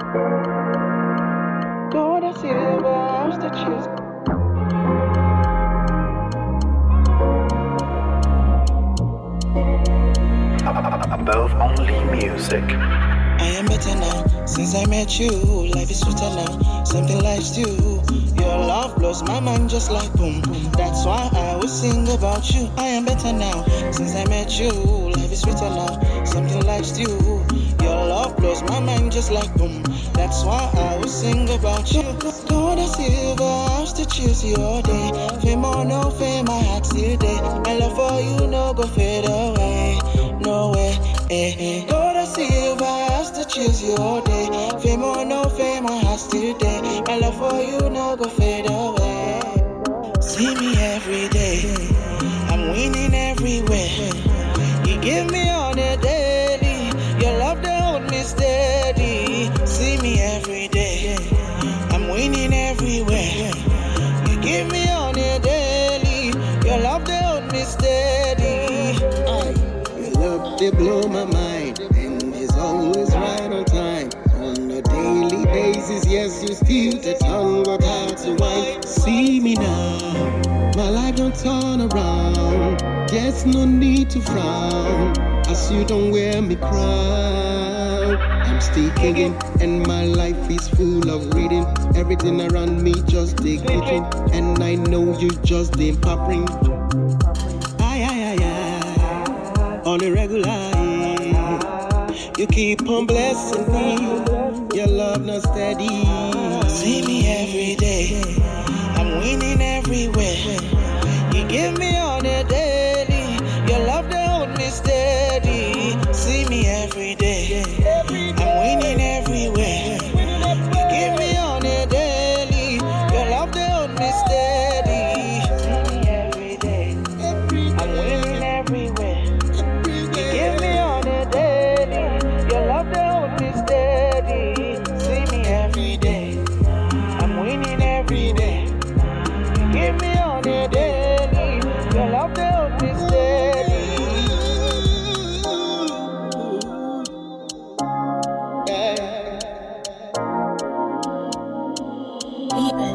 Gold and silver stitches. Above only music. I am better now since I met you. Life is sweeter now, something like stew. Your love blows my mind just like boom. That's why I will sing about you. I am better now since I met you. Life is sweeter now, something like stew. Love blows my mind just like boom. That's why I will sing about you. Gold and silver, I'll still choose your day. Fame or no fame, my heart still day. My love for you no go fade away, no way. Eh, eh. Gold and silver, I'll still choose your day. Fame or no fame, my heart still day. My love for you no go fade away. See me every day, I'm winning everywhere. You give me me steady. Your love they blow my mind, and is always right on time. On a daily basis, yes, you still the tongue got hard to wine. See me now, my life don't turn around. Yes, no need to frown, as you don't wear me crown. I'm still kicking, and my life is full of reading. Everything around me just digging. and I know you just they popping. On a regular, you keep on blessing me. Your love not steady. See me every day, I'm winning everywhere. You give me all Even.